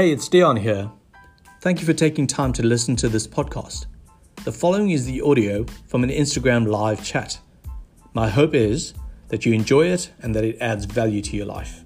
Hey, it's Dion here. Thank you for taking time to listen to this podcast. The following is the audio from an Instagram live chat. My hope is that you enjoy it and that it adds value to your life.